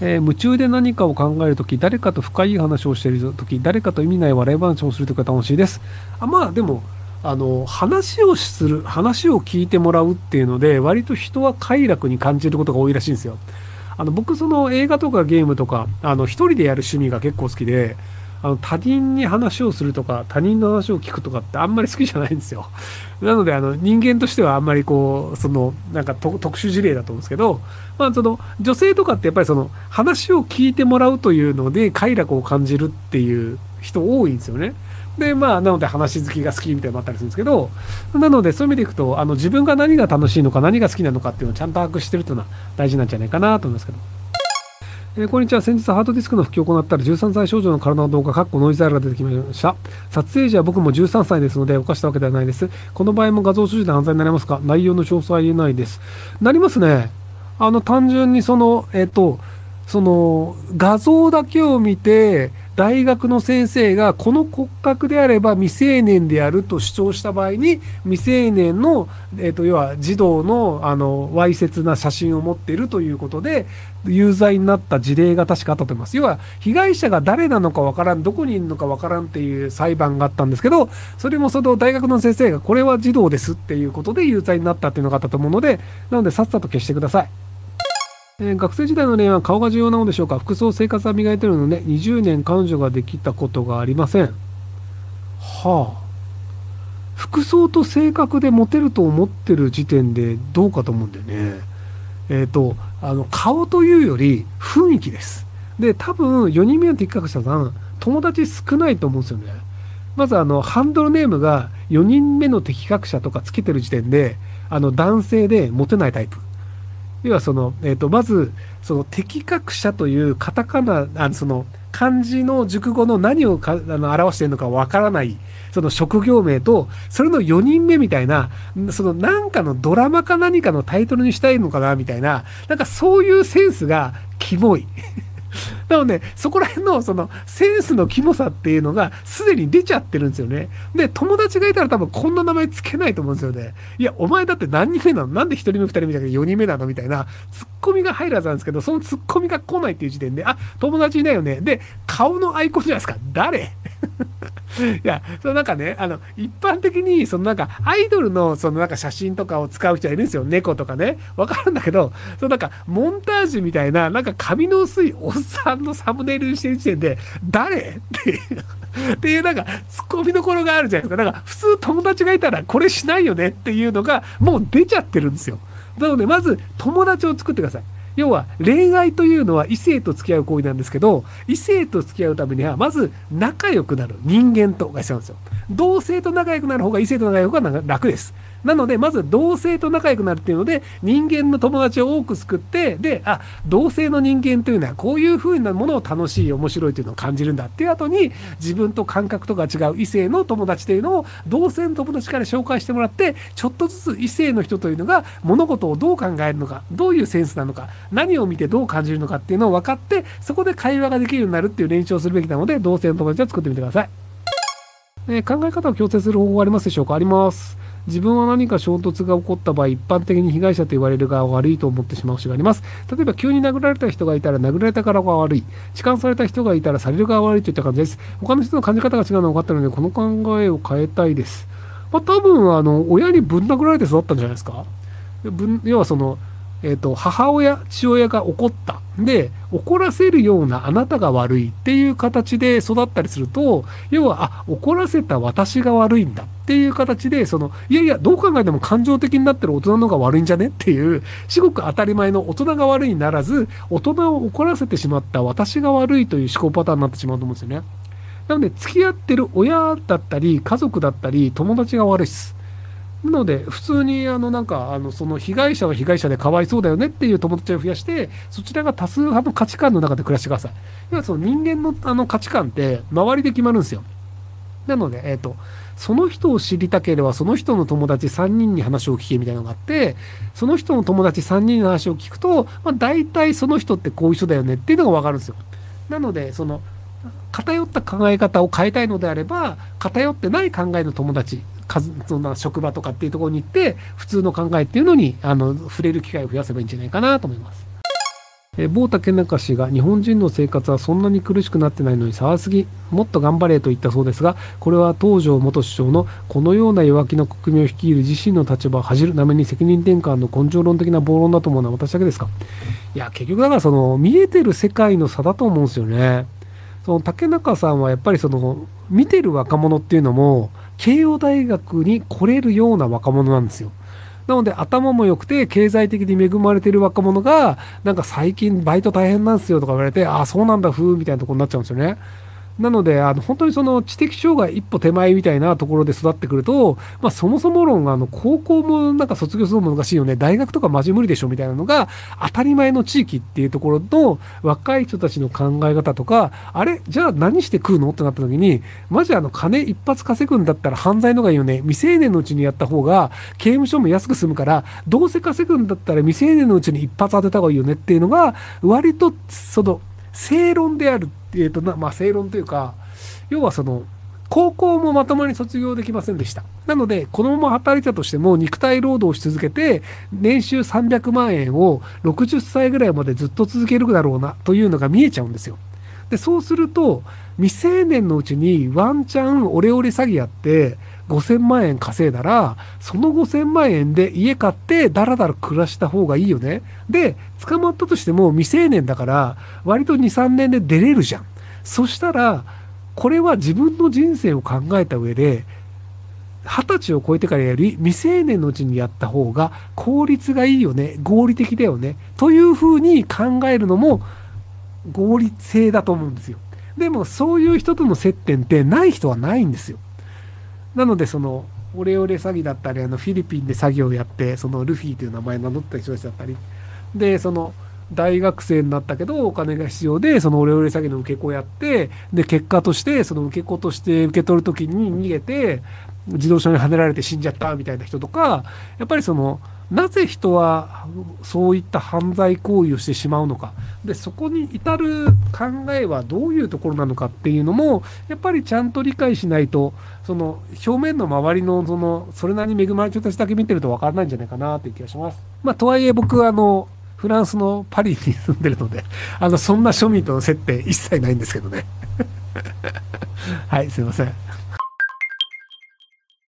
えー、夢中で何かを考えるとき、誰かと深い話をしているとき、誰かと意味ない笑い話をするときが楽しいです。あまあ、でも、あの、話をする、話を聞いてもらうっていうので、割と人は快楽に感じることが多いらしいんですよ。あの、僕、その映画とかゲームとか、あの、一人でやる趣味が結構好きで、あの他人に話をするとか他人の話を聞くとかってあんまり好きじゃないんですよ。なのであの人間としてはあんまりこうそのなんか特殊事例だと思うんですけど、まあ、その女性とかってやっぱりその話を聞いてもらうというので快楽を感じるっていう人多いんですよね。でまあなので話好きが好きみたいなのもあったりするんですけどなのでそういう意味でいくとあの自分が何が楽しいのか何が好きなのかっていうのをちゃんと把握してるというのは大事なんじゃないかなと思いますけど。えー、こんにちは。先日ハードディスクの復帰を行ったら13歳少女の体の動画、かっこノイズアイルが出てきました。撮影時は僕も13歳ですので、犯したわけではないです。この場合も画像所持で犯罪になりますか？内容の詳細は言えないです。なりますね。あの、単純にその、えっ、ー、と、その、画像だけを見て、大学の先生がこの骨格であれば未成年であると主張した場合に未成年の、えーと、要は児童のあのわいせつな写真を持っているということで有罪になった事例が確かあったと思います。要は被害者が誰なのかわからんどこにいるのかわからんっていう裁判があったんですけどそれもその大学の先生がこれは児童ですっていうことで有罪になったっていうのがあったと思うのでなのでさっさと消してください。えー、学生時代の恋愛は顔が重要なのでしょうか？服装生活は磨いてるので20年彼女ができたことがありません。はあ。服装と性格でモテると思ってる時点でどうかと思うんだよね。えっ、ー、とあの顔というより雰囲気です。で多分4人目の適格者さん友達少ないと思うんですよね。まずあのハンドルネームが4人目の適格者とかつけてる時点であの男性でモテないタイプ。要はその、えっ、ー、と、まず、その適格者というカタカナ、あのその漢字の熟語の何をかあの表しているのかわからない、その職業名と、それの4人目みたいな、そのなんかのドラマか何かのタイトルにしたいのかなみたいな、なんかそういうセンスがキモい。なので、そこら辺のそのセンスのキモさっていうのがすでに出ちゃってるんですよね。で、友達がいたら多分こんな名前つけないと思うんですよね。いや、お前だって何人目なの？なんで1人目2人目じゃなくて4人目なの？みたいなツッコミが入るはずなんですけど、そのツッコミが来ないっていう時点で、あ、友達いないよね。で、顔のアイコンじゃないですか。誰？いや、そのなんかね、あの、一般的に、そのなんか、アイドルの、そのなんか写真とかを使う人はいるんですよ。猫とかね。わかるんだけど、そのなんか、モンタージュみたいな、なんか髪の薄いおっさんのサムネイルにしてる時点で、誰？っていう。っていうなんか、ツッコミどころがあるじゃないですか。だから、普通友達がいたら、これしないよねっていうのが、もう出ちゃってるんですよ。なので、まず、友達を作ってください。要は恋愛というのは異性と付き合う行為なんですけど異性と付き合うためにはまず仲良くなる人間とが必要なんですよ同性と仲良くなる方が異性と仲良くが楽ですなので、まず同性と仲良くなるっていうので、人間の友達を多く作って、で、あ、同性の人間というのはこういう風なものを楽しい、面白いというのを感じるんだっていう後に、自分と感覚とか違う異性の友達というのを同性の友達から紹介してもらって、ちょっとずつ異性の人というのが物事をどう考えるのか、どういうセンスなのか、何を見てどう感じるのかっていうのを分かって、そこで会話ができるようになるっていう練習をするべきなので、同性の友達を作ってみてください。えー、考え方を強制する方法はありますでしょうか？あります。自分は何か衝突が起こった場合、一般的に被害者と言われる側が悪いと思ってしまう節があります。例えば、急に殴られた人がいたら、殴られたからが悪い。痴漢された人がいたら、される側が悪いといった感じです。他の人の感じ方が違うのが分かったので、この考えを変えたいです。まあ、多分、あの、親にぶん殴られて育ったんじゃないですか。要はその、えっ、ー、と、母親、父親が怒った。で、怒らせるようなあなたが悪いっていう形で育ったりすると、要は、あ、怒らせた私が悪いんだっていう形で、その、いやいや、どう考えても感情的になってる大人の方が悪いんじゃねっていう、至極当たり前の大人が悪いにならず、大人を怒らせてしまった私が悪いという思考パターンになってしまうと思うんですよね。なので、付き合ってる親だったり、家族だったり、友達が悪いです。なので、普通に、あの、なんか、あの、その被害者は被害者でかわいそうだよねっていう友達を増やして、そちらが多数派の価値観の中で暮らしてください。要はその人間のあの価値観って周りで決まるんですよ。なので、えっ、ー、と、その人を知りたければ、その人の友達3人に話を聞けみたいなのがあって、その人の友達3人の話を聞くと、まあ、大体その人ってこういう人だよねっていうのがわかるんですよ。なので、その、偏った考え方を変えたいのであれば、偏ってない考えの友達、そんな職場とかっていうところに行って、普通の考えっていうのに、あの、触れる機会を増やせばいいんじゃないかなと思います。え某竹中氏が日本人の生活はそんなに苦しくなってないのに騒すぎ、もっと頑張れと言ったそうですが、これは東条元首相のこのような弱気の国民を率いる自身の立場を恥じるために責任転換の根性論的な暴論だと思うのは私だけですか？いや、結局だからその見えてる世界の差だと思うんですよね。その竹中さんはやっぱりその見てる若者っていうのも慶応大学に来れるような若者なんですよ。なので頭も良くて経済的に恵まれてる若者がなんか最近バイト大変なんですよとか言われてああそうなんだふーみたいなとこになっちゃうんですよね。なので、あの本当にその知的障害一歩手前みたいなところで育ってくると、まあ、そもそも論、あの高校もなんか卒業するの難しいよね、大学とかマジ無理でしょみたいなのが当たり前の地域っていうところの若い人たちの考え方とか、あれ、じゃあ何して食うのってなった時に、マジあの金一発稼ぐんだったら犯罪のがいいよね、未成年のうちにやった方が刑務所も安く済むから、どうせ稼ぐんだったら未成年のうちに一発当てた方がいいよねっていうのが、割とその正論であるえーとな、まあ正論というか、要はその、高校もまともに卒業できませんでした。なので、このまま働いたとしても、肉体労働し続けて、年収300万円を60歳ぐらいまでずっと続けるだろうな、というのが見えちゃうんですよ。で、そうすると、未成年のうちにワンチャンオレオレ詐欺やって、5000万円稼いだら、その5000万円で家買ってダラダラ暮らした方がいいよね。で、捕まったとしても未成年だから、割と2、3年で出れるじゃん。そしたら、これは自分の人生を考えた上で、二十歳を超えてからやり、未成年のうちにやった方が効率がいいよね、合理的だよね、というふうに考えるのも合理性だと思うんですよ。でもそういう人との接点ってない人はないんですよ。なのでそのオレオレ詐欺だったりあのフィリピンで詐欺をやってそのルフィという名前名乗った人たちだったり。でその大学生になったけどお金が必要でそのオレオレ詐欺の受け子をやってで結果としてその受け子として受け取る時に逃げて自動車にはねられて死んじゃったみたいな人とかやっぱりそのなぜ人はそういった犯罪行為をしてしまうのかでそこに至る考えはどういうところなのかっていうのもやっぱりちゃんと理解しないとその表面の周りのそのそれなりに恵まれた人たちだけ見てると分からないんじゃないかなという気がします。まあ、とはいえ僕はあのフランスのパリに住んでるので、あの、そんな庶民との接点一切ないんですけどね。はい、すいません。